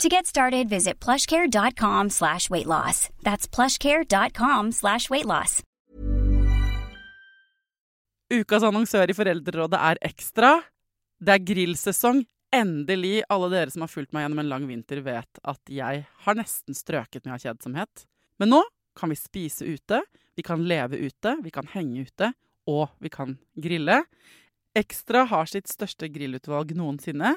To get started, visit plushcare.com slash weight loss. That's plushcare.com slash weight loss. Ukas annonsør i Foreldrerådet er Ekstra. Det er grillsesong. Endelig. Alle dere som har fulgt meg gjennom en lang vinter, vet at jeg har nesten strøket med av kjedsomhet. Men nå kan vi spise ute, vi kan leve ute, vi kan henge ute, og vi kan grille. Ekstra har sitt største grillutvalg noensinne,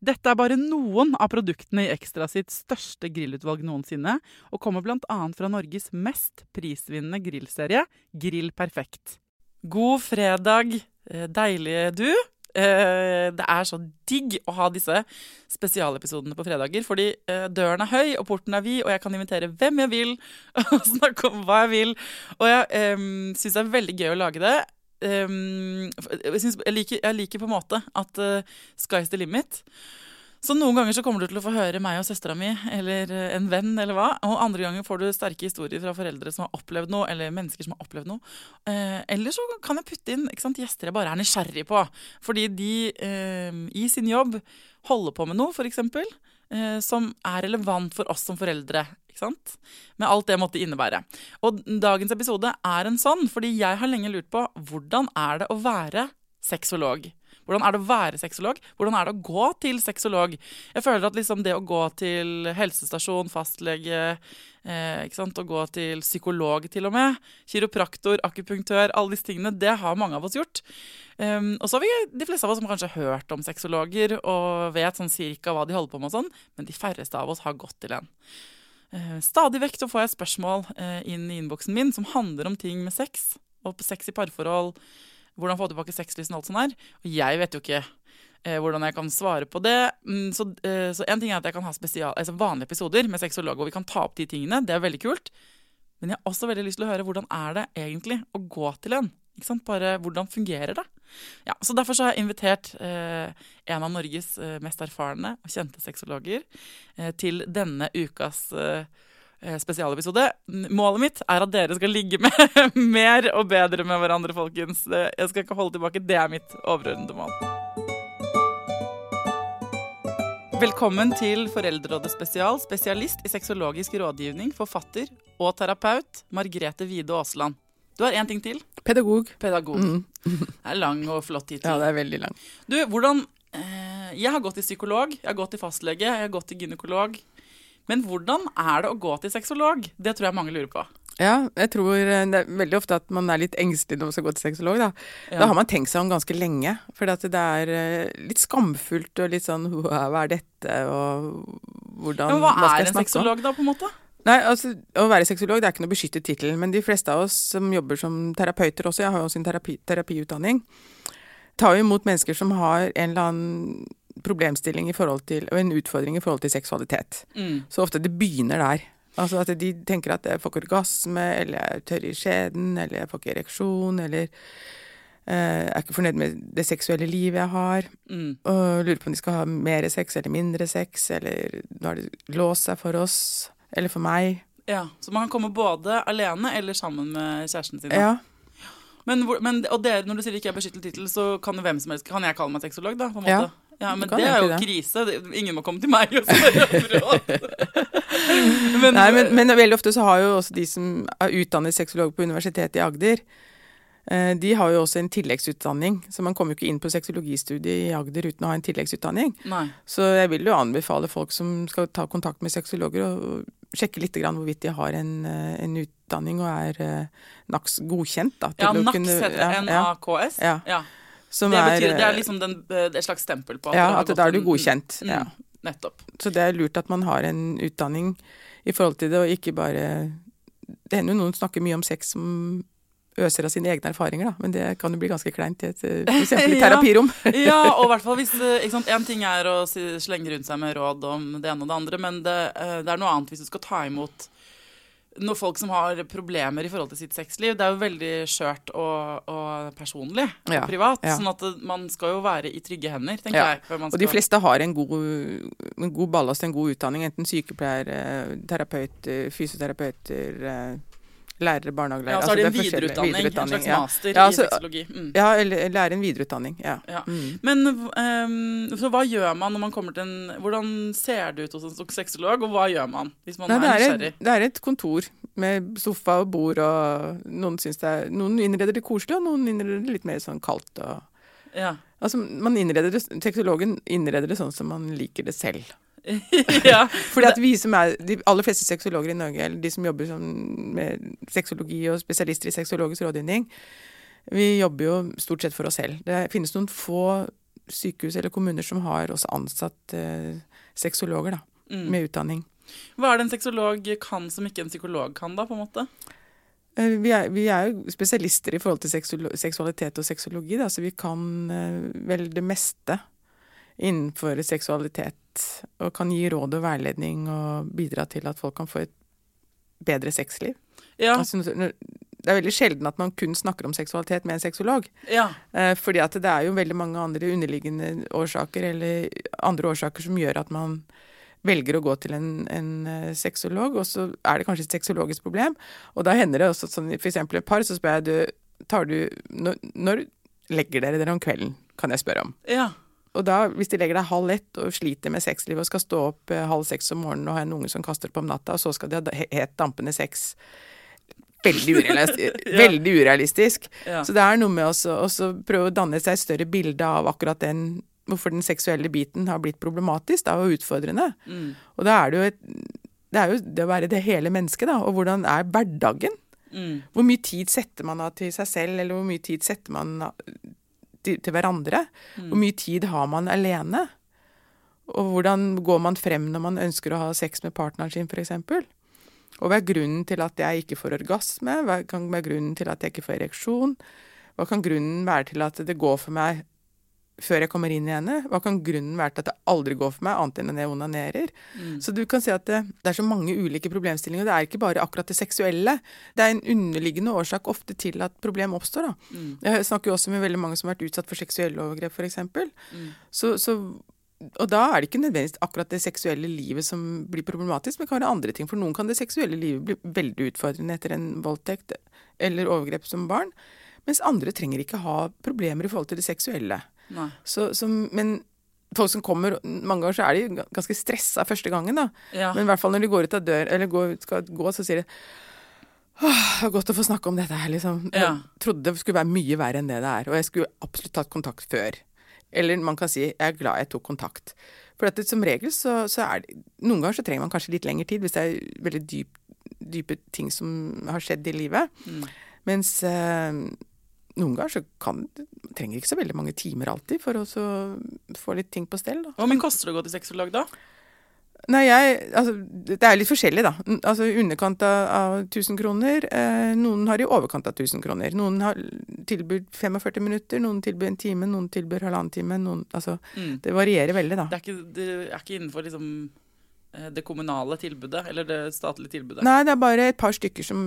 Dette er bare noen av produktene i Ekstra sitt største grillutvalg noensinne, og kommer bl.a. fra Norges mest prisvinnende grillserie, Grill Perfekt. God fredag, eh, deilige du. Eh, det er så digg å ha disse spesialepisodene på fredager, fordi eh, døren er høy, og porten er vid, og jeg kan invitere hvem jeg vil, og snakke om hva jeg vil. Og jeg um, syns det er veldig gøy å lage det. Um, jeg, synes, jeg, liker, jeg, liker, på en måte at uh, sky's the limit. Så noen ganger så kommer du til å få høre meg og søstera mi eller uh, en venn eller hva. Og andre ganger får du sterke historier fra foreldre som har opplevd noe, eller mennesker som har opplevd noe. Eh, eller så kan jeg putte inn sant, gjester jeg bare er nysgjerrig på. Fordi de i sin jobb holder på med noe, f.eks. Eh, som er relevant for oss som foreldre. Med alt det måtte innebære. Og dagens episode er en sånn, fordi jeg har lenge lurt på hvordan er det å være sexolog? Hvordan er det å være sexolog? Hvordan er det å gå til sexolog? Jeg føler at liksom det å gå til helsestasjon, fastlege, eh, ikke sant? å gå til psykolog til og med, kiropraktor, akupunktør, alle disse tingene, det har mange av oss gjort. Um, og så har vi de fleste av oss som kanskje har hørt om sexologer og vet sånn cirka hva de holder på med og sånn, men de færreste av oss har gått til en. Eh, stadig vekk får jeg spørsmål eh, inn i innboksen min som handler om ting med sex. Og sex i parforhold, hvordan få tilbake sexlysten og alt sånt der. Og jeg vet jo ikke eh, hvordan jeg kan svare på det. Mm, så, så, en ting er at jeg kan ha spesial, altså vanlige episoder med sexolog, og vi kan ta opp de tingene. Det er veldig kult. Men jeg har også veldig lyst til å høre hvordan er det egentlig å gå til en. Ikke sant? Bare hvordan fungerer det? Ja, så Derfor så har jeg invitert eh, en av Norges eh, mest erfarne og kjente sexologer eh, til denne ukas eh, eh, spesialepisode. Målet mitt er at dere skal ligge med mer og bedre med hverandre, folkens. Jeg skal ikke holde tilbake. Det er mitt overordnede mål. Velkommen til Foreldrerådet spesial, spesialist i sexologisk rådgivning, forfatter og terapeut, Margrethe Wide Aasland. Du har én ting til. Pedagog. Pedagog. Mm. det er lang og flott tittel. Ja, det er veldig lang. Du, hvordan eh, Jeg har gått til psykolog, jeg har gått til fastlege, jeg har gått til gynekolog. Men hvordan er det å gå til sexolog? Det tror jeg mange lurer på. Ja, jeg tror eh, det er veldig ofte at man er litt engstelig når man skal gå til sexolog. Da, ja. da har man tenkt seg om ganske lenge. For det er eh, litt skamfullt og litt sånn Hva er dette? Og hvordan ja, men Hva, hva er en sexolog, da, på en måte? Nei, altså Å være sexolog det er ikke noe beskyttet tittel. Men de fleste av oss som jobber som terapeuter også, jeg har jo også en terapi, terapiutdanning, tar jo imot mennesker som har en eller annen problemstilling i forhold til, og en utfordring i forhold til seksualitet. Mm. Så ofte det begynner der. Altså at de tenker at jeg får ikke orgasme, eller jeg er tørr i skjeden, eller jeg får ikke ereksjon, eller jeg er ikke fornøyd med det seksuelle livet jeg har. Mm. Og lurer på om de skal ha mer sex eller mindre sex, eller nå har det låst seg for oss. Eller for meg. Ja, Så man kan komme både alene eller sammen med kjæresten sin? Ja. Men, men, og dere, når du sier ikke er beskyttet tittel, så kan hvem som helst Kan jeg kalle meg sexolog, da? på en måte? Ja. Ja, Men det er jo det. krise. Ingen må komme til meg og spørre om råd. Men, Nei, men, men veldig ofte så har jo også de som er utdannet sexolog på Universitetet i Agder, eh, de har jo også en tilleggsutdanning. Så man kommer jo ikke inn på sexologistudiet i Agder uten å ha en tilleggsutdanning. Nei. Så jeg vil jo anbefale folk som skal ta kontakt med sexologer, å sjekke litt grann hvorvidt de har en, eh, en utdanning og er eh, NAKS godkjent. Da, Ja, NAKS kunne- heter det. NAKS? Ja. Ja. som Det, betyr, er, det er liksom den, et slags stempel på at ja, at da er du godkjent. Mm, Ja. Nettopp. Så det er lurt at man har en utdanning i forhold til det, og ikke bare Det hender jo noen snakker mye om sex som øser av sine egne erfaringer, da. Men det kan jo bli ganske kleint i et f.eks. for Ja. terapirom. Ja, og i hvert fall hvis eh, En ting er å slenge rundt seg med råd om det ene og det andre, men det, eh, det er noe annet hvis du skal ta imot noen folk som har problemer i forhold til sitt sexliv. Det er jo veldig skjørt og, og personlig og Ja, privat. ja. Sånn at man skal jo være i trygge hender, tenker Ja, jeg. man Og de fleste har en god, en god ballast, en god utdanning. Enten sykepleier, terapeut, terapeuter, fysioterapeuter, eh, lærere, barnehagelærere. Ja, så har de en Altså, er videreutdanning, en slags master Ja, i altså, sexologi. Mm. Ja, eller, er en videreutdanning. Ja. Ja. Mm. Men um, så hva gjør man når man kommer til en Hvordan ser det ut hos en sexolog, og hva gjør man hvis man Nei, er er nysgjerrig? et, det er et kontor med sofa og bord, og noen syns det er Noen innreder det koselig, og noen innreder det litt mer sånn kaldt. og Ja. Altså, man innreder det, Teknologen innreder det sånn som man liker det selv. ja. Fordi at vi som er, De aller fleste sexologer i Norge, eller de som jobber som med sexologi og spesialister i sexologisk rådgivning, vi jobber jo stort sett for oss selv. Det finnes noen få sykehus eller kommuner som har også ansatt eh, sexologer da, Mm. med utdanning. Hva er det en sexolog kan som ikke en psykolog kan, da? på en måte? Eh, Vi er, vi er jo spesialister i forhold til seksualitet og sexologi, da, så vi kan eh, vel det meste innenfor seksualitet. Og kan gi råd og veiledning og bidra til at folk kan få et bedre sexliv. Ja. Altså, det er veldig sjelden at man kun snakker om seksualitet med en sexolog. ja. Eh, fordi at det er jo veldig mange andre underliggende årsaker eller andre årsaker som gjør at man velger å gå til en, en eh, sexolog, og så er det kanskje et sexologisk problem. Og da hender det også sånn f.eks. et par, så spør jeg du, tar du når, når legger dere dere om kvelden, kan jeg spørre om. ja. Og da, hvis de legger deg halv ett og sliter med sexlivet og skal stå opp eh, halv seks om morgenen og ha en unge som kaster på om natta, og så skal de ha helt dampende sex Veldig urealistisk. veldig urealistisk. Ja. Så det er noe med også prøve å danne seg et større bilde av akkurat den Hvorfor den seksuelle biten har blitt problematisk da, og utfordrende. Mm. Og da er det jo et det er jo det å være det hele mennesket, da. Og hvordan er hverdagen? Mm. Hvor mye tid setter man av til seg selv, eller hvor mye tid setter man til, til hverandre? Hvor mye tid har man alene? Og hvordan går man frem når man ønsker å ha sex med partneren sin, f.eks.? Og hva er grunnen til at jeg ikke får orgasme? Hva kan være grunnen til at jeg ikke får ereksjon? Hva kan grunnen være til at det går for meg før jeg kommer inn i henne? Hva kan grunnen være til at det aldri går for meg, annet enn at jeg onanerer? Så du kan si at det, det er så mange ulike problemstillinger. Det er ikke bare akkurat det seksuelle. Det er en underliggende årsak ofte til at problem oppstår. Da. Jeg snakker jo også med veldig mange som har vært utsatt for seksuelle overgrep, f.eks. Så, så og da er det ikke nødvendigvis akkurat det seksuelle livet som blir problematisk, men det kan være andre ting. For noen kan det seksuelle livet bli veldig utfordrende etter en voldtekt eller overgrep som barn. Mens andre trenger ikke ha problemer i forhold til det seksuelle. Så, så, men folk som kommer Mange ganger så er de ganske stressa første gangen, da. Ja. Men i hvert fall når de går ut av dør, eller går, skal gå, så sier de Åh, det er godt å få snakke om dette her, liksom. Jeg trodde det skulle være mye verre enn det det er. Og jeg skulle absolutt tatt kontakt før. Eller man kan si jeg er glad jeg tok kontakt. For at det, som regel så, så er det Noen ganger så trenger man kanskje litt lengre tid hvis det er veldig dyp, dype ting som har skjedd i livet. Mm. Mens eh, noen ganger så kan trenger ikke så veldig mange timer alltid for å så få litt ting på stell. Da. Hvor mye koster det å gå til sexolog, da? Nei, jeg Altså, det er litt forskjellig, da. Altså i underkant av, av 1000 kroner. Eh, noen har i overkant av 1000 kroner. Noen har tilbyr 45 minutter, noen tilbyr en time, noen tilbyr halvannen time. Noen, altså, Mm. det varierer veldig, da. Det er ikke, det er ikke innenfor liksom det kommunale tilbudet, eller det statlige tilbudet. Nei, det er bare et par stykker som,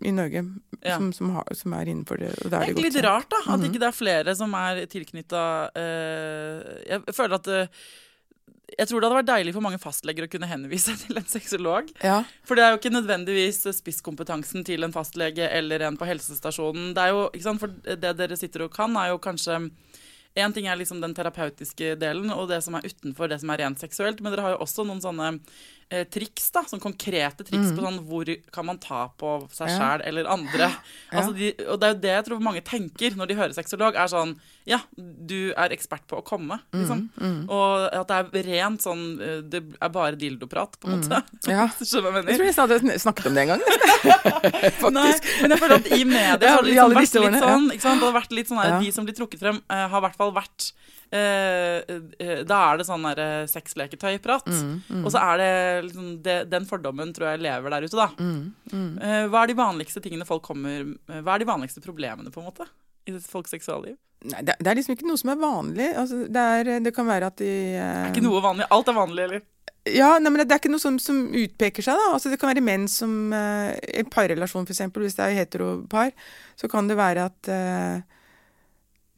i Norge Ja. som, som, har, som er innenfor det. Og Det er egentlig litt kjent. rart da, at Mhm. ikke det er flere som er tilknytta Jeg føler at eh, Jeg tror det hadde vært deilig for mange fastleger å kunne henvise til en sexolog. Ja. For det er jo ikke nødvendigvis spisskompetansen til en fastlege eller en på helsestasjonen. Det er jo, ikke sant, For det dere sitter og kan, er jo kanskje Én ting er liksom den terapeutiske delen og det som er utenfor det som er rent seksuelt, men dere har jo også noen sånne eh, triks, da, sånn konkrete triks på sånn hvor kan man ta på seg Mm. Ja. sjæl eller andre. Altså, de, og det er jo det jeg tror mange tenker når de hører sexolog, er sånn Ja, du er ekspert på å komme, liksom. Mm, Og at det er rent sånn eh, Det er bare dildoprat, på en måte. Ja. Skjønner du hva jeg Jeg tror jeg hadde snakket om det en gang. Faktisk. Nei, men jeg føler at i media har det liksom vært litt sånn, ikke sant? Det har vært litt sånn her. De som blir trukket frem, uh, har i hvert fall vært Da er det sånn der eh, sexleketøyprat. Mm, Og så er det liksom det, Den fordommen tror jeg lever der ute, da. Mm, Eh, hva er de vanligste tingene folk kommer eh, Hva er de vanligste problemene, på en måte? I folks seksualliv? Nei, det, det er liksom ikke noe som er vanlig. Altså, det, er, det kan være at de eh, Det er ikke noe vanlig. Alt er vanlig, eller? Ja, nei, men det er ikke noe som, som utpeker seg, da. Altså, det kan være menn som eh, En parrelasjon, eksempel. Hvis det er heteropar, så kan det være at eh,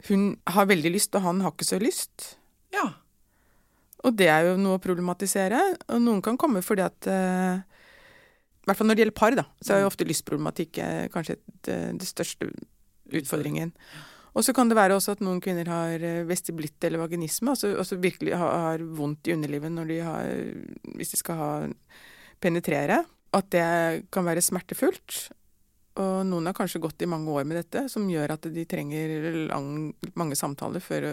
hun har veldig lyst, og han har ikke så lyst. Ja. Og det er jo noe å problematisere. Og noen kan komme fordi at uh, I hvert fall når det gjelder par, da, så er jo ofte lystproblematikk eh, kanskje eh, største utfordringen. Og så kan det være også at noen kvinner har vestiblitt eller vaginisme, altså, altså virkelig har, har vondt i underlivet når de har Hvis de skal ha penetrere. At det kan være smertefullt. Og noen har kanskje gått i mange år med dette, som gjør at de trenger lang, mange samtaler for,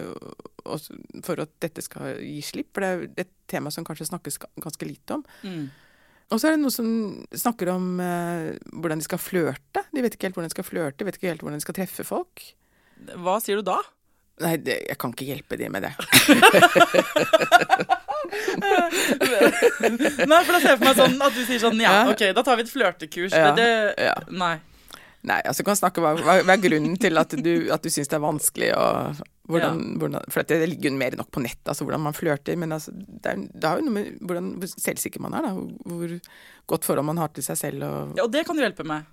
for at dette skal gi slipp. For det er et tema som kanskje snakkes ganske lite om. Mm. Og så er det noen som snakker om eh, hvordan de skal flørte. De vet ikke helt hvordan de skal flørte, vet ikke helt hvordan de skal treffe folk. Hva sier du da? Nei, det, jeg kan ikke hjelpe de med det. Nei, for da ser jeg for meg sånn at du sier sånn Ja. OK, da tar vi et flørtekurs. Ja, det ja. Nei. Nei, altså kan snakke hva, hva, hva er grunnen til at du, at du syns det er vanskelig, og hvordan, hvordan For det ligger jo mer nok på nett, altså hvordan man flørter, men altså, det, er, det har jo noe med hvordan, hvor selvsikker man er, da. Hvor, godt forhold man har til seg selv og Ja, og det kan du hjelpe med.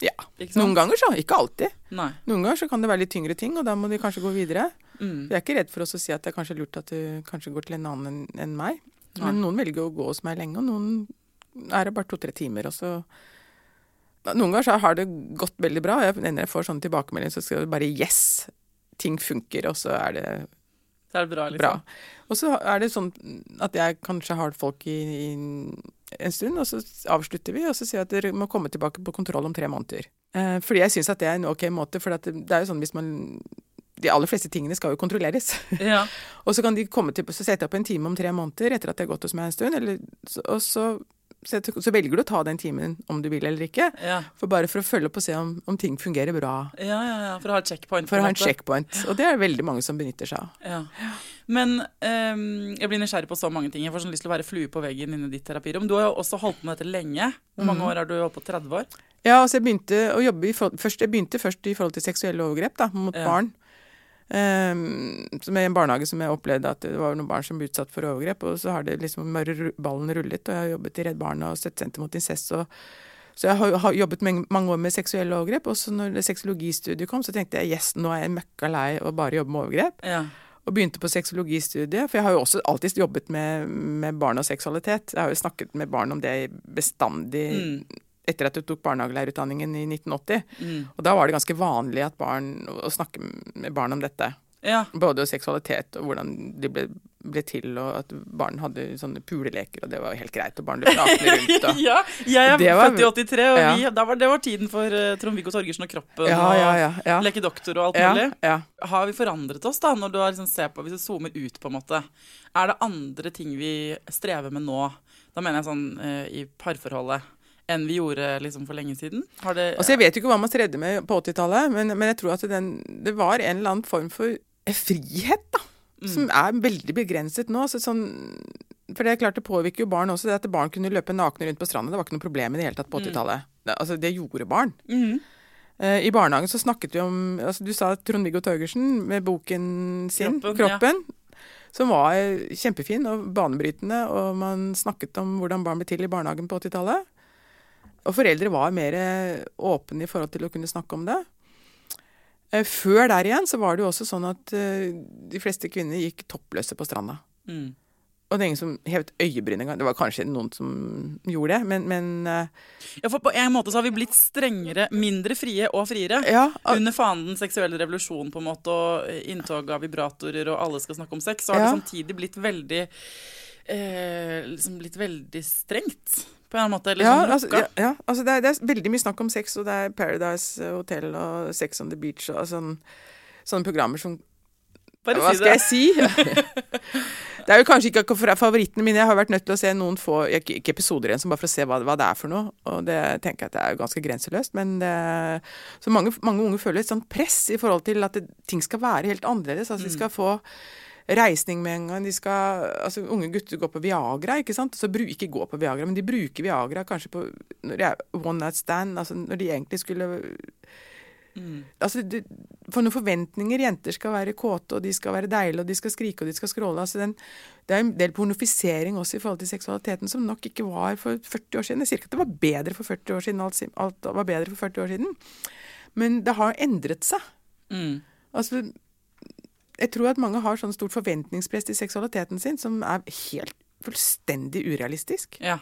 Ja. Noen ganger så, ikke alltid. Nei. Noen ganger så kan det være litt tyngre ting, og da må de kanskje gå videre. Mm. Jeg er ikke redd for oss å si at det er kanskje lurt at du kanskje går til en annen enn meg. Nei. Men noen velger å gå hos meg lenge, og noen er det bare to-tre timer, og så Noen ganger så har det gått veldig bra, og når jeg får sånne tilbakemeldinger, så skal det bare yes, ting funker, og så er det Så er det bra, liksom. bra. Og så er det sånn at jeg kanskje har folk i, i en stund, og så avslutter vi, og så sier jeg at dere må komme tilbake på kontroll om tre måneder. Eh, fordi jeg syns at det er en ok måte, for det, det er jo sånn hvis man De aller fleste tingene skal jo kontrolleres. Ja. og så kan de komme til, så setter jeg opp en time om tre måneder etter at de har gått hos meg en stund, eller, og så, så, så velger du å ta den timen om du vil eller ikke. Ja. For bare for å følge opp og se om, om ting fungerer bra. ja, ja, ja. For å ha et checkpoint. For å ha en checkpoint. Og det er det veldig mange som benytter seg av. Ja. Men um, jeg blir nysgjerrig på så mange ting. Jeg får sånn lyst til å være flue på veggen inne i ditt terapirom. Du har jo også holdt på med dette lenge. Hvor Mhm. mange år har du holdt på? 30 år? Ja, altså jeg begynte å jobbe i først, jeg begynte først i forhold til seksuelle overgrep da, mot barn. Um, som er en barnehage som jeg opplevde at det var noen barn som ble utsatt for overgrep. Og så har det liksom ballen rullet, og jeg har jobbet i Redd Barna og Støttesenter mot incest. Og, så jeg har, har jobbet mange, mange år med seksuelle overgrep. Og så når sexologistudiet kom, så tenkte jeg yes, nå er jeg møkka lei og bare jobbe med overgrep. Ja. Og begynte på sexologistudiet. For jeg har jo også alltid jobbet med, med barn og seksualitet. Jeg har jo snakket med barn om det bestandig Mm. Etter at jeg tok barnehagelærerutdanningen i 1980. Mm. Og da var det ganske vanlig at barn, å snakke med barn om dette. ja. Både seksualitet og hvordan de ble, ble til, og at barn hadde sånne puleleker, og det var helt greit. Og barn løp nakne rundt. Og, ja, jeg er født i 83, og Ja. vi, da var, det var tiden for uh, Trond-Viggo Torgersen og Kroppen ja, og Leke doktor og alt mulig. ja. Har vi forandret oss da, når du har liksom ser på, hvis du zoomer ut på en måte? Er det andre ting vi strever med nå, da mener jeg sånn uh, i parforholdet, enn vi gjorde liksom for lenge siden? Har det, Altså, jeg vet jo ikke hva man stredde med på 80-tallet, men, men jeg tror at den, det var en eller annen form for frihet, da. Som er veldig begrenset nå. Så sånn, for det er klart det påvirker jo barn også. Det at barn kunne løpe nakne rundt på stranda, det var ikke noe problem i det hele tatt på 80-tallet. Det, altså, det gjorde barn. Mm. Uh, I barnehagen så snakket vi om altså Du sa Trond-Viggo Torgersen med boken sin, Kroppen, 'Kroppen'. Som var eh, kjempefin og banebrytende, og man snakket om hvordan barn ble til i barnehagen på 80-tallet. Og foreldre var mer eh, åpne i forhold til å kunne snakke om det. Eh, Før der igjen så var det jo også sånn at eh, de fleste kvinner gikk toppløse på stranda. Mm. Og det er ingen som hevet øyebryn engang. Det var kanskje noen som gjorde det, men, men Ja, for på en måte så har vi blitt strengere, mindre frie og friere. ja. at, Under fanen den seksuelle revolusjon på en måte, og inntog av vibratorer, og alle skal snakke om sex, så har Ja. det samtidig blitt veldig eh, liksom blitt veldig strengt, på en måte. Eller Ja, sånn altså, ja, ja, altså det, er, det er veldig mye snakk om sex, og det er Paradise Hotel og Sex on the Beach og sånn, sånne programmer som Bare Hva si skal det. jeg si? det er jo kanskje ikke favorittene mine. Jeg har vært nødt til å se noen få ikke, episoder igjen, som bare for å se hva, hva det er for noe. Og det tenker jeg at det er ganske grenseløst. Men det, så mange, mange unge føler et sånt press i forhold til at det, ting skal være helt annerledes. Altså de skal få reisning med en gang. De skal, altså Unge gutter går på Viagra, ikke sant. Så bru, ikke gå på Viagra, men de bruker Viagra kanskje på når det er one night stand, altså når de egentlig skulle Altså, du, For noen forventninger. Jenter skal være kåte, og de skal være deilige, og de skal skrike, og de skal skråle. Altså den, det er en del pornofisering også i forhold til seksualiteten som nok ikke var for 40 år siden. Jeg sier ikke at det var bedre for 40 år siden, alt, alt var bedre for 40 år siden. Men det har endret seg. Mm. Altså, jeg tror at mange har sånn stort forventningspress til seksualiteten sin som er helt fullstendig urealistisk. Ja.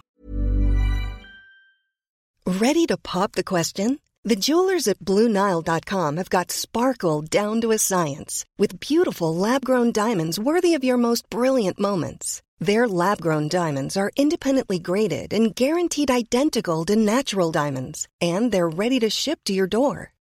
Ready to pop the question? The jewelers at BlueNile.com have got sparkle down to a science with beautiful lab grown diamonds worthy of your most brilliant moments. Their lab grown diamonds are independently graded and guaranteed identical to natural diamonds, and they're ready to ship to your door.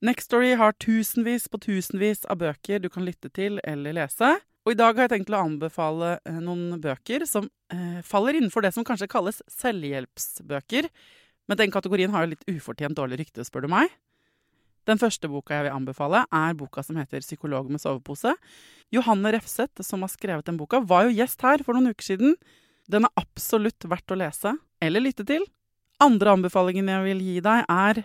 Nextory har tusenvis på tusenvis av bøker du kan lytte til eller lese. Og i dag har jeg tenkt å anbefale eh, noen bøker som eh, faller innenfor det som kanskje kalles selvhjelpsbøker. Men den kategorien har jo litt ufortjent dårlig rykte, spør du meg. Den første boka jeg vil anbefale, er boka som heter 'Psykolog med sovepose'. Johanne Refseth, som har skrevet den boka, var jo gjest her for noen uker siden. Den er absolutt verdt å lese eller lytte til. Andre anbefalingen jeg vil gi deg, er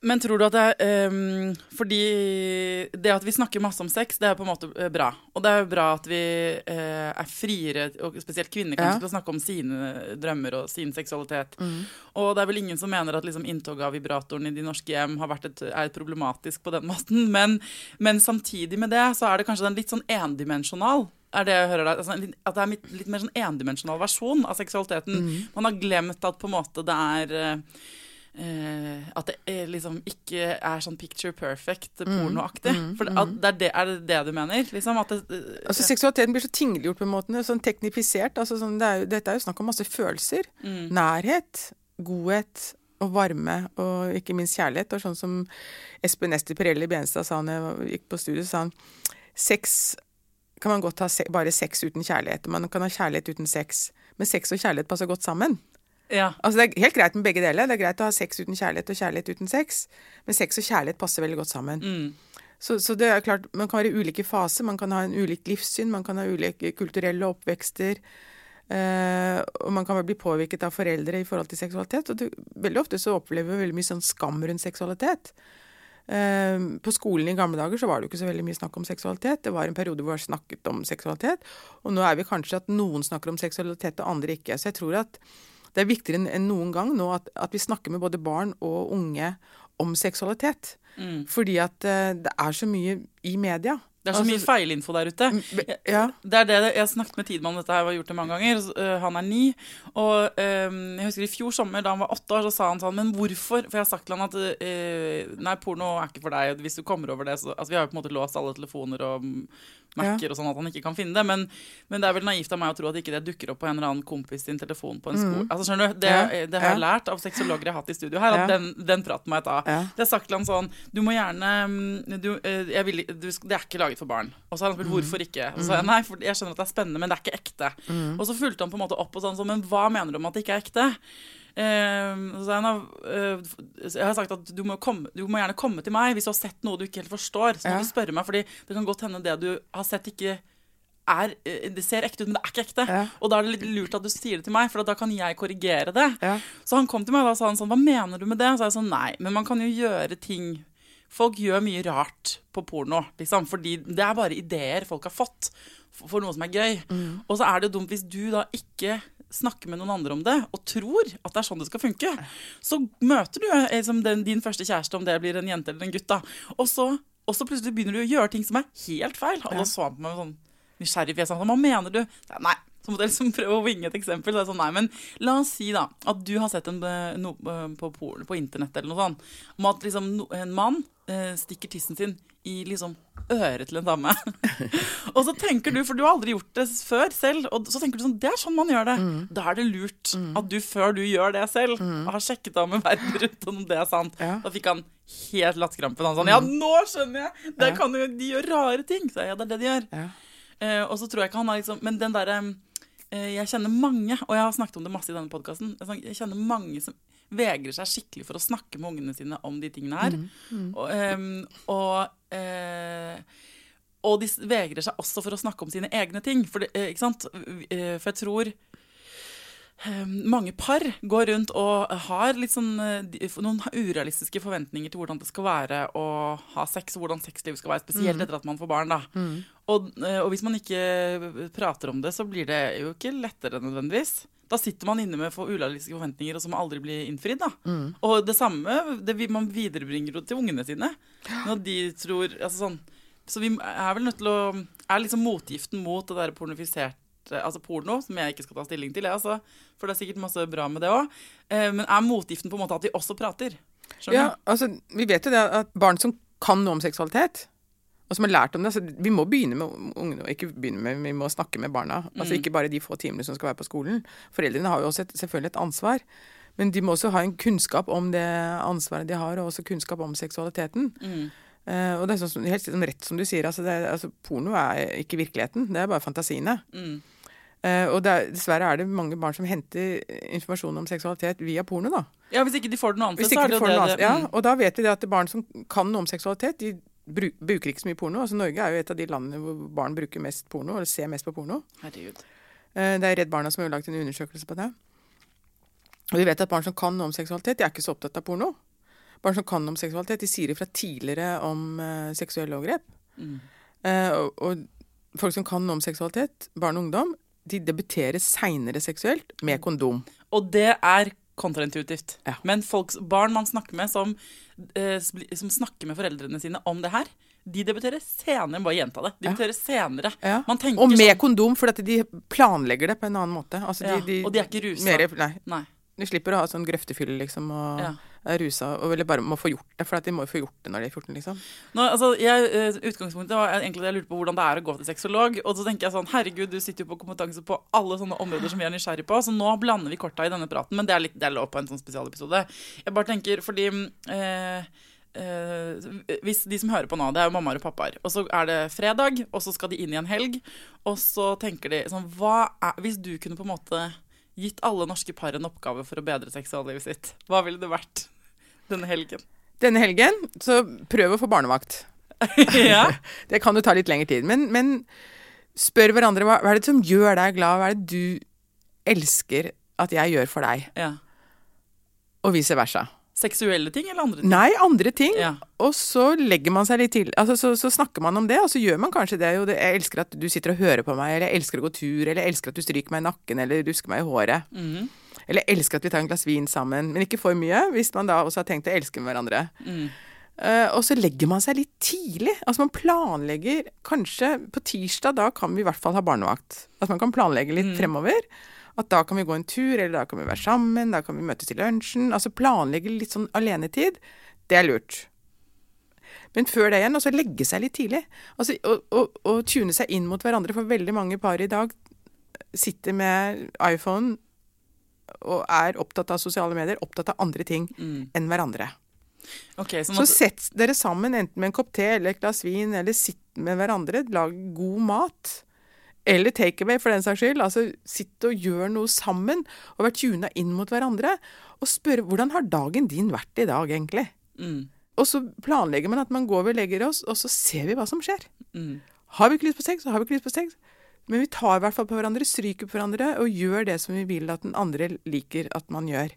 Men tror du at det er um, Fordi det at vi snakker masse om sex, det er på en måte eh, bra. Og det er jo bra at vi uh, er friere, og spesielt kvinner, kanskje, Ja. til å snakke om sine drømmer og sin seksualitet. Mm. Og det er vel ingen som mener at liksom, inntoget av vibratoren i de norske hjem har vært et, er problematisk på den måten. Men, men samtidig med det så er det kanskje den litt sånn endimensjonal. Er det jeg hører deg, altså, At det er litt, litt mer sånn endimensjonal versjon av seksualiteten. Mm. Man har glemt at på en måte det er eh, eh, At det er liksom ikke er sånn picture perfect, pornoaktig. For det, at det er, det, er det det du mener? Liksom, at det, Altså Seksualiteten blir så tingliggjort på en måte, sånn teknifisert. Altså, sånn, det er jo, dette er jo snakk om masse følelser. Nærhet, godhet og varme, og ikke minst kjærlighet. Og sånn som Espen Ester Pirelli Benstad sa da jeg gikk på studiet, sa han sex kan man godt ha se bare sex uten kjærlighet. Man kan ha kjærlighet uten sex. Men sex og kjærlighet passer godt sammen. Ja. Altså Det er helt greit med begge deler. Det er greit å ha sex uten kjærlighet og kjærlighet uten sex. Men sex og kjærlighet passer veldig godt sammen. Mm. Så, så det er klart, Man kan være i ulike faser, man kan ha en ulik livssyn, man kan ha ulike kulturelle oppvekster. Uh, og man kan vel bli påvirket av foreldre i forhold til seksualitet. og du, Veldig ofte så opplever vi veldig mye sånn skam rundt seksualitet. Uh, på skolen i gamle dager så var det jo ikke så veldig mye snakk om seksualitet. Det var en periode hvor vi snakket om seksualitet. Og nå er vi kanskje at noen snakker om seksualitet og andre ikke. Så jeg tror at Det er viktigere enn noen gang nå at, at vi snakker med både barn og unge om seksualitet. Mm. Fordi at eh, det er så mye i media. Det er så mye Altså, feilinfo der ute. Ja. Det er det, Jeg har snakket med Tidemann dette, her, og gjort det mange ganger. øh, han er ni. Og øh, jeg husker i fjor sommer, da han var åtte år, så sa han sånn Men hvorfor? For jeg har sagt til han at nei, porno er ikke for deg. Hvis du kommer over det, så Altså, vi har jo på en måte låst alle telefoner og Mac-er og sånn at han ikke kan finne det. Men, men det er vel naivt av meg å tro at ikke det dukker opp på en eller annen kompis sin telefon på en skole. Altså, skjønner du? Det, Mm. Ja, det har jeg lært av sexologer jeg har hatt i studio her, at den, den praten må jeg ta. Ja. Det er sagt til han sånn Du må gjerne mm, du, eh, vil, du, Det er ikke laget for barn. Og så har han Mm. spurt hvorfor ikke. Og så sa jeg nei, for jeg skjønner at det er spennende, men det er ikke ekte. Mm. Og så fulgte han på en måte opp og sånn sånn Men hva mener du om at det ikke er ekte? Eh, så sa han, eh, jeg har sagt at du må, komme, du må gjerne komme til meg hvis du har sett noe du ikke helt forstår. Så må Ja. du spørre meg, fordi det kan godt hende det du har sett, ikke er eh, Det ser ekte ut, men det er ikke ekte. Ja. Og da er det litt lurt at du sier det til meg, for da kan jeg korrigere det. Ja. Så han kom til meg og da sa han sånn, hva mener du med det? Så jeg sånn, nei, men man kan jo gjøre ting Folk gjør mye rart på porno, liksom, fordi det er bare ideer folk har fått for, noe som er gøy. Og så er det jo dumt hvis du da ikke snakker med noen andre om det, og tror at det er sånn det skal funke. Så møter du liksom, den, din første kjæreste, om det blir en jente eller en gutt, da. Og så, og så plutselig begynner du å gjøre ting som er helt feil. Og da så på meg med sånn nysgjerrig fjes. Han hva mener du? Nei. Så måtte jeg liksom prøve å vinge et eksempel. Så sånn, nei, men La oss si da at du har sett en, eh, no, på, på, på internett eller noe sånt, om at liksom, en mann eh, stikker tissen sin i liksom øret til en dame. og så tenker du, for du har aldri gjort det før selv, og så tenker du sånn Det er sånn man gjør det. Da er det lurt at du før du gjør det selv, har sjekket av med verden rundt om det er sant. Ja. Da fikk han helt latterkrampe. Han sånn Ja, nå skjønner jeg! Der kan jo de gjør rare ting. Så ja, det er det de gjør. Ja. Uh, og så tror jeg ikke han har liksom Men den derre eh, Jeg kjenner mange, og jeg har snakket om det masse i denne podkasten, jeg kjenner mange som vegrer seg skikkelig for å snakke med ungene sine om de tingene her. Og, um, og, uh, og de vegrer seg også for å snakke om sine egne ting. For, det, eh, ikke sant? Eh, for jeg tror eh, mange par går rundt og har sånn, eh, noen urealistiske forventninger til hvordan det skal være å ha sex, og hvordan sexlivet skal være, spesielt etter at man får barn. da. Og, eh, og hvis man ikke prater om det, så blir det jo ikke lettere nødvendigvis. Da sitter man inne med for urealistiske forventninger og som aldri blir innfridd. da. Og det samme det man viderebringer til ungene sine. Når de tror altså sånn, Så vi er vel nødt til å Er liksom motgiften mot det der pornofiserte Altså porno, som jeg ikke skal ta stilling til, jeg, altså, for det er sikkert masse bra med det òg. Men er motgiften på en måte at vi også prater? Skjønner Ja, altså, vi vet jo det at barn som kan noe om seksualitet, og som har lært om det så Vi må begynne med ungene, ikke begynne med, vi må snakke med barna. Altså Ikke bare de få timene som skal være på skolen. Foreldrene har jo også et, selvfølgelig et ansvar. Men de må også ha en kunnskap om det ansvaret de har, og også kunnskap om seksualiteten. Mm. Uh, og det er sånn, helt sånn rett som du sier, altså, det, er- altså porno er ikke virkeligheten. Det er bare fantasiene. Mm. Uh, og er, dessverre er det mange barn som henter informasjon om seksualitet via porno, da. Ja, Hvis ikke de får det noe annet, så er de det jo får det det. Ja, mm. og da vet vi det at barn som kan noe om seksualitet, de bruker ikke så mye porno. Altså Norge er jo et av de landene hvor barn bruker mest porno, eller ser mest på porno. Herregud. Eh, Det er Redd Barna som har laget en undersøkelse på det. Og vi vet at barn som kan noe om seksualitet, de er ikke så opptatt av porno. Barn som kan noe om seksualitet, de sier ifra tidligere om uh, seksuelle overgrep. Mm. Uh, og, og folk som kan noe om seksualitet, barn og ungdom, de debuterer seinere seksuelt med kondom. Og det er kontraintuitivt. Ja. Men folks, barn man snakker med som, eh, som snakker med foreldrene sine om det her, de debuterer senere. Bare gjenta det. De debuterer senere. Ja. Og med sånn kondom, for at de planlegger det på en annen måte. Altså, de, de, og de er ikke rusa. Mer, nei, Nei. De slipper å ha sånn grøftefylle, liksom, og Ja. rusa, og eller bare må få gjort det, for at de må jo få gjort det når de er 14, liksom. Nå, altså, jeg, eh, utgangspunktet var egentlig det jeg lurte på hvordan det er å gå til sexolog. Og så tenker jeg sånn, herregud, du sitter jo på kompetanse på alle sånne områder som vi er nysgjerrig på, så nå blander vi korta i denne praten. Men det er, litt, det er lov på en sånn spesialepisode. Jeg bare tenker, fordi eh, eh, hvis de som hører på nå, det er jo mammaer og pappaer, og så er det fredag, og så skal de inn i en helg, og så tenker de sånn hva er, Hvis du kunne på en måte gitt alle norske par en oppgave for å bedre seksuallivet sitt, hva ville det vært denne helgen? Denne helgen, så prøv å få barnevakt. ja? Det kan jo ta litt lengre tid, men, men spør hverandre hva, hva er det som gjør deg glad, hva er det du elsker at jeg gjør for deg, ja. og vice versa. Seksuelle ting eller andre ting? Nei, andre ting. Ja. Og så legger man seg litt til. Altså, så, så snakker man om det, og så gjør man kanskje det. Jo. Jeg elsker at du sitter og hører på meg, eller jeg elsker å gå tur, eller jeg elsker at du stryker meg i nakken, eller rusker meg i håret. Mm. Eller elsker at vi tar en glass vin sammen, men ikke for mye, hvis man da også har tenkt å elske hverandre. Uh, og så legger man seg litt tidlig. Altså man planlegger kanskje på tirsdag, da kan vi i hvert fall ha barnevakt. At man kan planlegge litt fremover. At da kan vi gå en tur, eller da kan vi være sammen, da kan vi møtes til lunsjen. Altså planlegge litt sånn alenetid. Det er lurt. Men før det igjen, også legge seg litt tidlig. Altså, og, og, og tune seg inn mot hverandre. For veldig mange par i dag sitter med iPhone og er opptatt av sosiale medier, opptatt av andre ting enn hverandre. Ok, sånn Så at, sett dere sammen, enten med en kopp te eller et glass vin, eller sitt med hverandre, lag god mat. Eller takeaway, for den saks skyld. Altså, sitt og gjør noe sammen, og vær tuna inn mot hverandre. Og spørre hvordan har dagen din vært i dag, egentlig? mm, Og så planlegger man at man går og legger oss, og så ser vi hva som skjer. mm. Har vi ikke lyst på sex, så har vi ikke lyst på sex. Men vi tar i hvert fall på hverandre, stryker på hverandre og gjør det som vi vil at den andre liker at man gjør.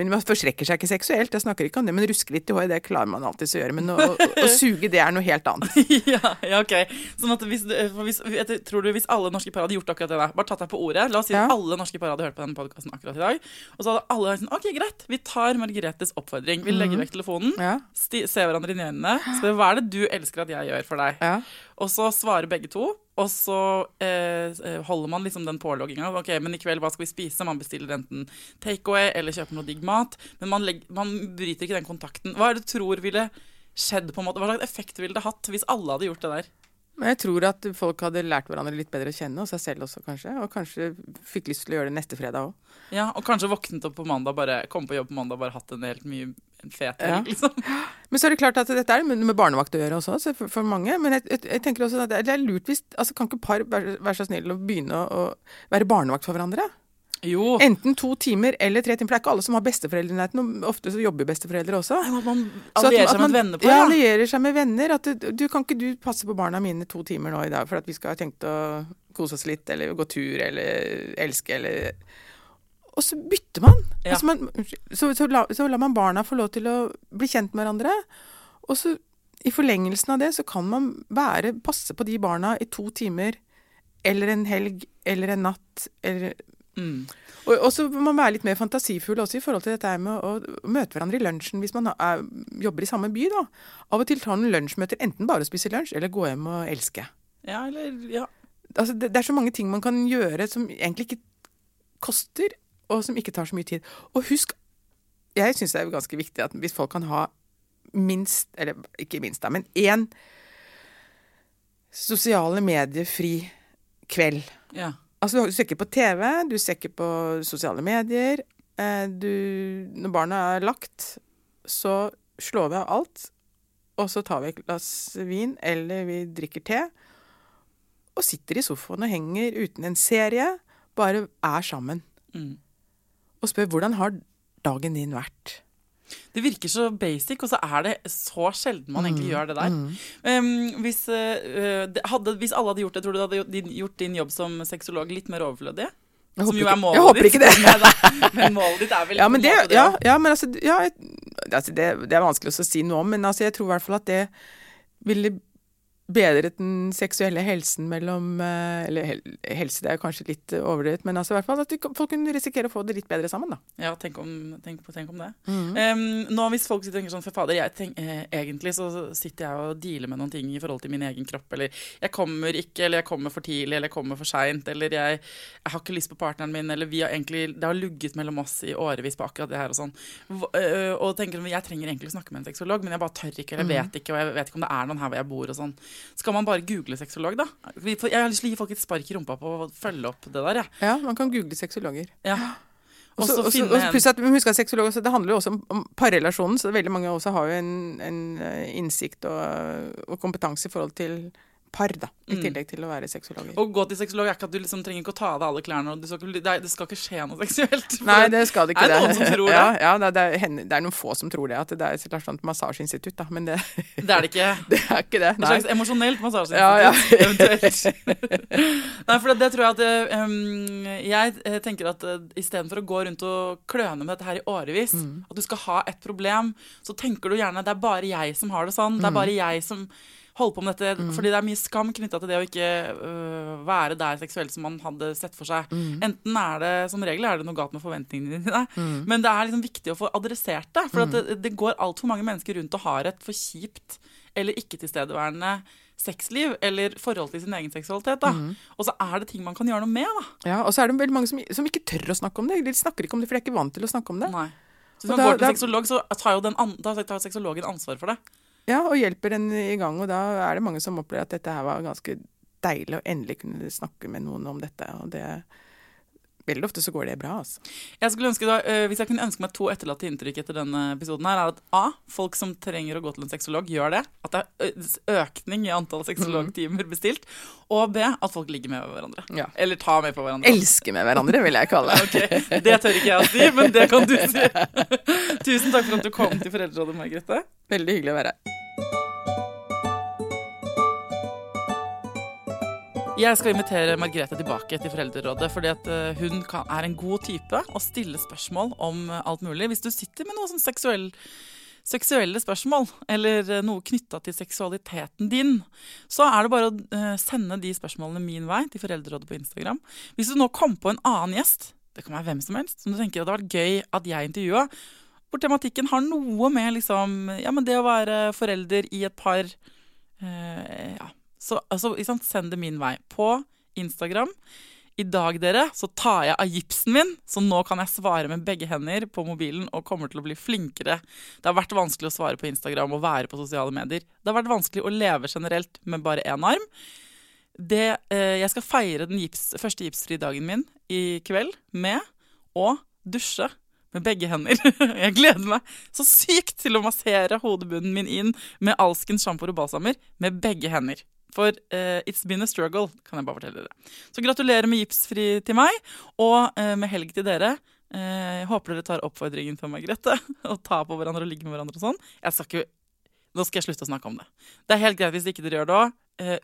Men man forstrekker seg ikke seksuelt, jeg snakker ikke om det, men ruske litt i håret, det klarer man alltid å gjøre. Men å, å, å suge, det er noe helt annet. ja, ja, ok. Sånn at hvis, hvis, tror du hvis alle norske par hadde gjort akkurat det der, bare tatt deg på ordet La oss si Ja. at alle norske par hadde hørt på denne podkasten akkurat i dag, og så hadde alle sånn OK, greit, vi tar Margretes oppfordring. Vi legger vekk telefonen, Ja, ser hverandre inn i øynene, spør hva er det du elsker at jeg gjør for deg? ja. Og så svarer begge to, og så eh, holder man liksom den pålogginga. Ok, men i kveld, hva skal vi spise? Man bestiller enten takeaway eller kjøper noe digg mat. Men man, legger, man bryter ikke den kontakten. Hva er det du tror ville skjedd? på en måte? Hva slags effekt ville det hatt hvis alle hadde gjort det der? Men jeg tror at folk hadde lært hverandre litt bedre å kjenne, og seg selv også kanskje. Og kanskje fikk lyst til å gjøre det neste fredag òg. Ja, Og kanskje våknet opp på mandag, bare kom på jobb på mandag og bare hatt en helt mye en fet Ja. liksom. Men så er det klart at dette er med barnevakt å gjøre også, for, for mange. Men jeg, jeg, jeg tenker også at det er- lurt hvis altså Kan ikke par være, være så snill å begynne å, å være barnevakt for hverandre? Jo. Enten to timer eller tre timer. For det er ikke alle som har besteforeldre i nærheten. Ofte så jobber besteforeldre også. At man allierer seg med venner på Ja, ja. allierer seg med venner. At du, du, kan ikke du passe på barna mine to timer nå i dag for at vi skal ha tenkt å kose oss litt, eller gå tur, eller elske, eller Og så bytter man. Ja. Altså man så, så, la, så lar man barna få lov til å bli kjent med hverandre. Og så, i forlengelsen av det, så kan man være, passe på de barna i to timer, eller en helg, eller en natt, eller Mm. og, og så må man være litt mer fantasifull også i forhold til dette med å, å møte hverandre i lunsjen hvis man er, jobber i samme by. da. Av og til tar man lunsjmøter, enten bare å spise lunsj eller gå hjem og elske. Ja, eller Ja. Altså, det, det er så mange ting man kan gjøre som egentlig ikke koster, og som ikke tar så mye tid. Og husk, jeg syns det er ganske viktig at hvis folk kan ha minst, eller ikke minst, da, men én sosiale medier-fri kveld. ja. Altså, du ser ikke på TV, du ser ikke på sosiale medier. Eh, du, når barna er lagt, så slår vi av alt, og så tar vi et glass vin, eller vi drikker te, og sitter i sofaen og henger uten en serie, bare er sammen. Mm. Og spør hvordan har dagen din vært? Det virker så basic, og så er det så sjelden man egentlig gjør det der. Um, hvis, uh, hadde, hvis alle hadde gjort det, tror du det hadde gjort din, jobb som sexolog litt mer overflødig? Jeg Som håper jo er målet jeg håper ikke det. Men målet ditt er vel Ja, men en det, måte ja, ja, men altså, ja, altså det, det er vanskelig å si noe om, men altså, jeg tror i hvert fall at det ville bedret den seksuelle helsen mellom eh, Eller helse, det er kanskje litt overdrevet, men altså i hvert fall at folk kunne risikere å få det litt bedre sammen, da. Ja, tenk om, tenk på, tenk om det. Mm. Um, nå Hvis folk sitter og tenker sånn For fader, jeg tenk, eh, egentlig så sitter jeg og dealer med noen ting i forhold til min egen kropp. Eller jeg kommer ikke, eller jeg kommer for tidlig, eller jeg kommer for seint. Eller jeg, jeg har ikke lyst på partneren min, eller vi har egentlig, det har lugget mellom oss i årevis på akkurat det her og sånn. Øh, og tenker jeg trenger egentlig å snakke med en sexolog, men jeg bare tør ikke, eller jeg vet ikke, og jeg vet ikke om det er noen her hvor jeg bor og sånn. Skal man bare google sexolog, da? Jeg har lyst til å gi folk et spark i rumpa på å følge opp det der, jeg. Ja, man kan google sexologer. Ja. Og Også- så også- også en Pluss at husk at sexolog, også, det handler jo også om, om parrelasjonen, så veldig mange også har jo en, en eh, innsikt og, og kompetanse i forhold til par, da. I Mm. tillegg til å være sexologer. Å gå til sexolog er ikke at du liksom trenger ikke å ta av deg alle klærne. Og du skal ikke, det, det skal ikke skje noe seksuelt. Nei, det skal det ikke. Er det noen som tror det? Ja, ja det, er, det er noen få som tror det. At det er et sånt massasjeinstitutt, da. Men det, Det er det ikke. det er ikke det. nei. Et slags emosjonelt massasjeinstitutt, Ja, ja. eventuelt. Nei, for det, tror jeg at eh, um, Jeg eh, tenker at uh, istedenfor å gå rundt og kløne med dette her i årevis, Mm. at du skal ha et problem, så tenker du gjerne det er bare jeg som har det sånn. Det er bare jeg som holde på med dette. Fordi det er mye skam knytta til det å ikke øh, være der seksuelt som man hadde sett for seg. Enten er det, som regel er det noe galt med forventningene dine, men det er liksom viktig å få adressert det. For at det, det går altfor mange mennesker rundt og har et for kjipt eller ikke tilstedeværende sexliv eller forhold til sin egen seksualitet. da. Og så er det ting man kan gjøre noe med. da. Ja, og så er det veldig mange som, som ikke tør å snakke om det. De snakker ikke om det, for de er ikke vant til å snakke om det. Nei. Så hvis man da- går til da- sexolog, så tar jo den tar sexologen ansvar for det. Ja, og hjelper den i gang. Og da er det mange som opplever at dette her var ganske deilig, å endelig kunne snakke med noen om dette. Og det Veldig ofte så går det bra, altså. Jeg skulle ønske da, øh, Hvis jeg kunne ønske meg to etterlatte inntrykk etter denne episoden, her, er at A. Folk som trenger å gå til en sexolog, gjør det. At det er økning i antall sexologtimer bestilt. Og B. At folk ligger med hverandre. Ja. Eller tar med på hverandre. Elsker med hverandre, vil jeg kalle det. okay. Det tør ikke jeg å si, men det kan du si. Tusen takk for at du kom til Foreldrerådet, Margrethe. Veldig hyggelig å være her. Jeg skal invitere Margrethe tilbake til Foreldrerådet, fordi eh, hun kan, er en god type å stille spørsmål om eh, alt mulig. Hvis du sitter med noe sånn seksuell, seksuelle spørsmål, eller eh, noe knytta til seksualiteten din, så er det bare å sende de spørsmålene min vei til Foreldrerådet på Instagram. Hvis du nå kom på en annen gjest, det kan være hvem som helst, som du tenker hadde vært gøy at jeg intervjua, hvor tematikken har noe med liksom, ja, det å være forelder i et par eh, ja, så altså, send det min vei. På Instagram. I dag, dere, så tar jeg av gipsen min, så nå kan jeg svare med begge hender på mobilen og kommer til å bli flinkere. Det har vært vanskelig å svare på Instagram og være på sosiale medier. Det har vært vanskelig å leve generelt med bare én arm. Det, eh, jeg skal feire den gips, første gipsfrie dagen min i kveld med å dusje med begge hender. Jeg gleder meg så sykt til å massere hodebunnen min inn med alskens sjampoer og balsamer med begge hender. For uh, it's been a struggle, kan jeg bare fortelle dere. Så gratulerer med gipsfri til meg, og uh, med helg til dere. Uh, jeg håper dere tar oppfordringen fra Margrethe og tar på hverandre og ligger med hverandre og sånn. Jeg skal ikke, nå skal jeg slutte å snakke om det. Det er helt greit hvis ikke dere gjør det òg.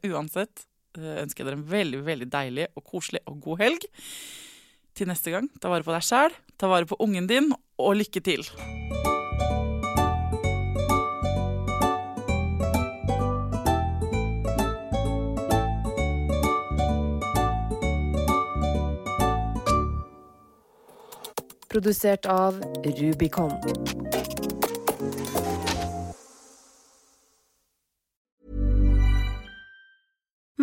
Uansett ønsker jeg dere en veldig, veldig deilig og koselig og god helg. Til neste gang, ta vare på deg sjæl, ta vare på ungen din, og lykke til. Produsert av Rubicon.